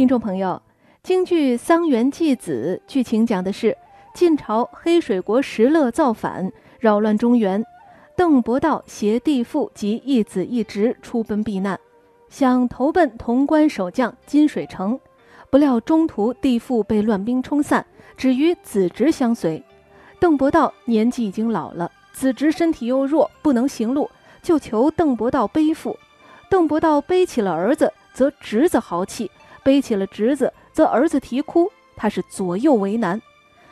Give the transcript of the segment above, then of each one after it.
听众朋友，京剧《桑园祭子》剧情讲的是晋朝黑水国石勒造反，扰乱中原，邓伯道携弟父及一子一侄出奔避难，想投奔潼关守将金水城，不料中途弟父被乱兵冲散，只与子侄相随。邓伯道年纪已经老了，子侄身体又弱，不能行路，就求邓伯道背负。邓伯道背起了儿子，则侄子豪气。背起了侄子，则儿子啼哭，他是左右为难。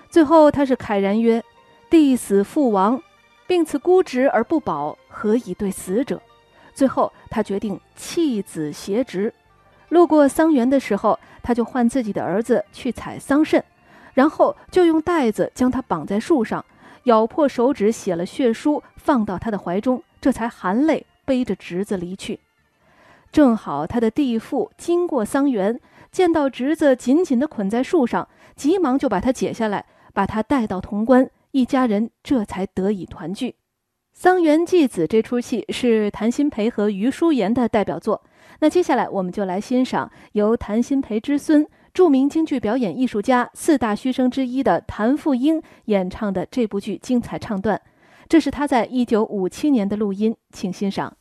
最后他是慨然曰：“弟死父亡，并此孤侄而不保，何以对死者？”最后他决定弃子携侄。路过桑园的时候，他就唤自己的儿子去采桑葚，然后就用带子将他绑在树上，咬破手指写了血书，放到他的怀中，这才含泪背着侄子离去。正好他的弟父经过桑园，见到侄子紧紧地捆在树上，急忙就把他解下来，把他带到潼关，一家人这才得以团聚。《桑园祭子》这出戏是谭鑫培和余淑妍的代表作。那接下来我们就来欣赏由谭鑫培之孙、著名京剧表演艺术家、四大须生之一的谭富英演唱的这部剧精彩唱段。这是他在一九五七年的录音，请欣赏。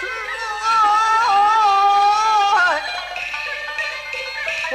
君爱官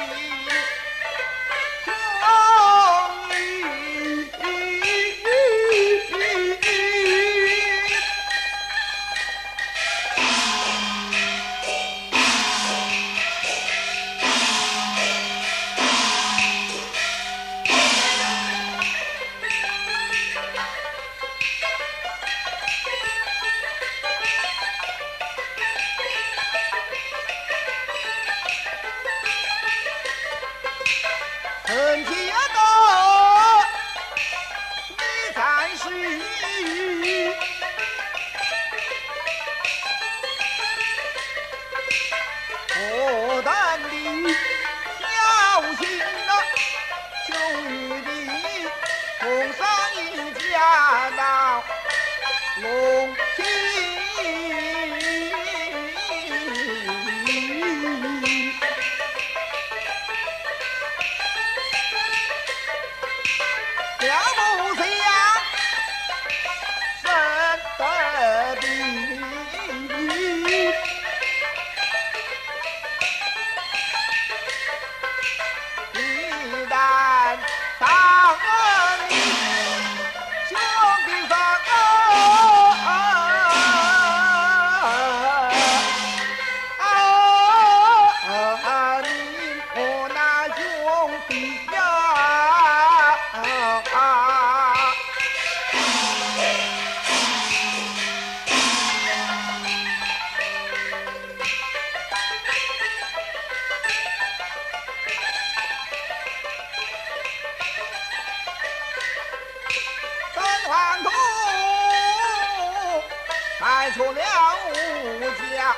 恨铁刀，迈出了武家。